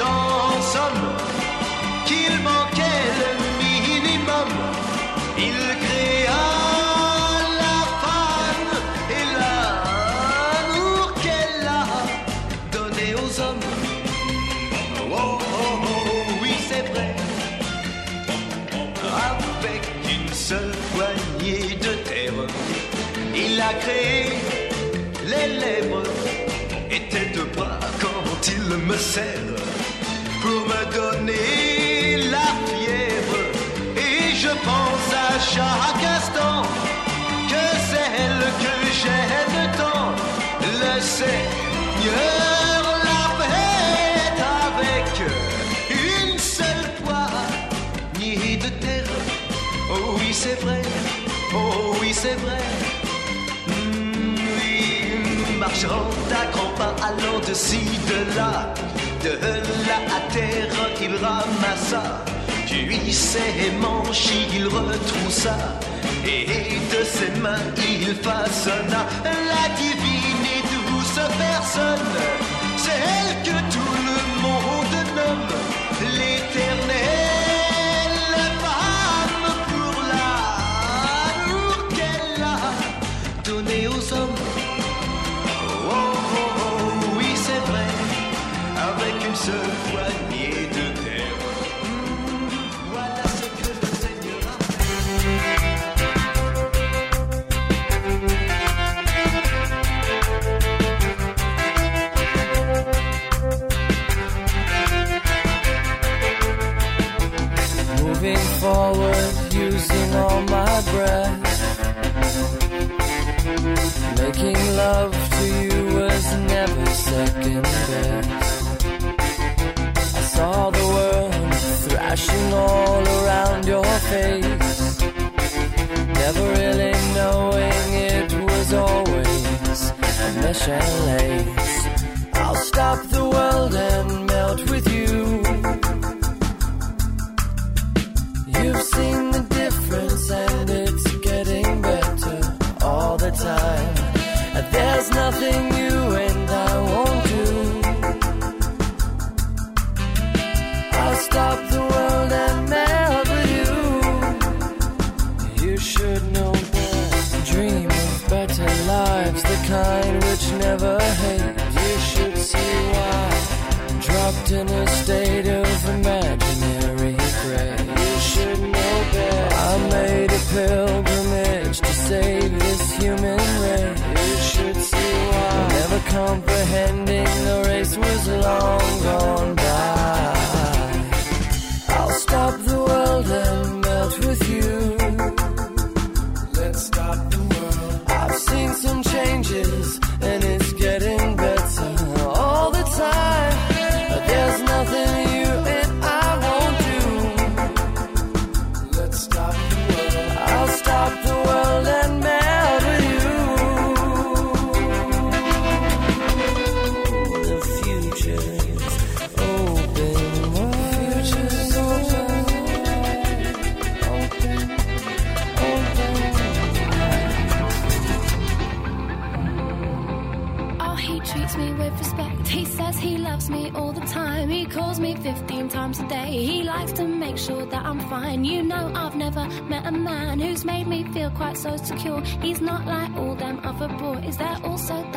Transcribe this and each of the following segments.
en somme qu'il manquait le minimum, il créa la femme et l'amour qu'elle a donné aux hommes. Oh, oh, oh, oh, oui, c'est vrai. Avec une seule poignée de terre, il a créé les lèvres et tes deux bras quand il me serre donner la fièvre. Et je pense à chaque instant que celle que j'aime tant, le Seigneur l'a avec une seule poignée de terre. Oh oui, c'est vrai, oh oui, c'est vrai. Mm, oui, marchant à grands pas, allant de ci, de là, de à terre, il ramassa. Puis ses manches, il retroussa, et de ses mains, il façonna la divine et douce personne, celle que tout le monde nomme l'éternelle femme pour l'amour qu'elle a donné aux hommes. Forward, using all my breath. Making love to you was never second best. I saw the world thrashing all around your face. Never really knowing it was always a mesh and lace. I'll stop the pilgrimage to save this human race. You should see why. Never comprehending make sure that I'm fine. You know, I've never met a man who's made me feel quite so secure. He's not like all them other boys, they're all so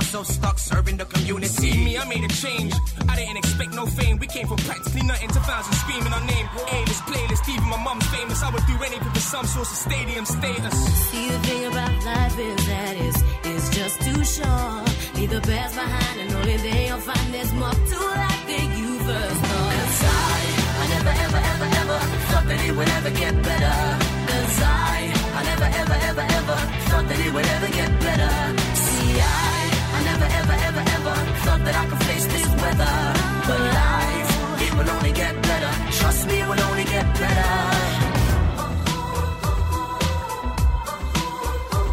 myself stuck serving the community. See me, I made a change. I didn't expect no fame. We came from practically nothing to thousands screaming our name. A-list, playlist, even my mom's famous. I would do anything for some source of stadium status. See, the thing about life is that it's, it's just too short. Leave the past behind, and only then you'll find there's more to life than you first thought. Cause I, I never, ever, ever, ever thought that it would ever get better. Cause I, I never, ever, ever, ever thought that it would ever get better. See, I, I never, ever, ever, ever thought that I could face this weather. But life, it will only get better. Trust me, it will only get better.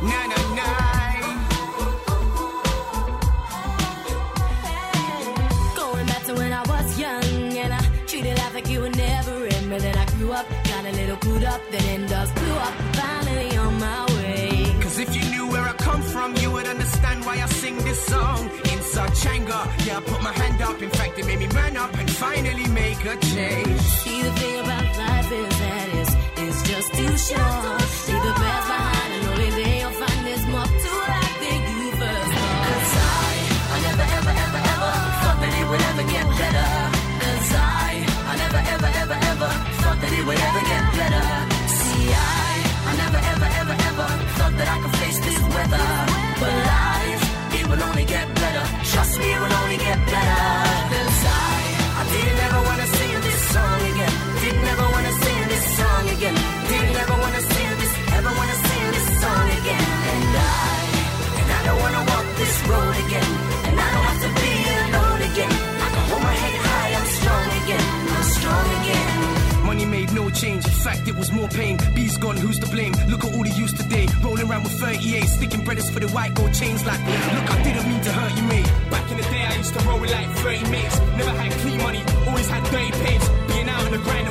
Na na na. Going back to when I was young and I treated life like you would never end. But then I grew up, got a little up, then end up blew up, Anger, yeah, I put my hand up. In fact, it made me man up and finally make a change. See the thing about life is that it's, it's just too short. Leave the past behind and only then you'll find there's more to life than you first thought. Cause I, I never ever ever ever thought that it would ever get better. Cause I, I never ever ever ever thought that it would ever get better. more pain. B's gone, who's to blame? Look at all the use today. Rolling around with 38, sticking brothers for the white gold chains like, look, I didn't mean to hurt you, mate. Back in the day, I used to roll with like 30 mates. Never had clean money, always had dirty pains. Being out on the grind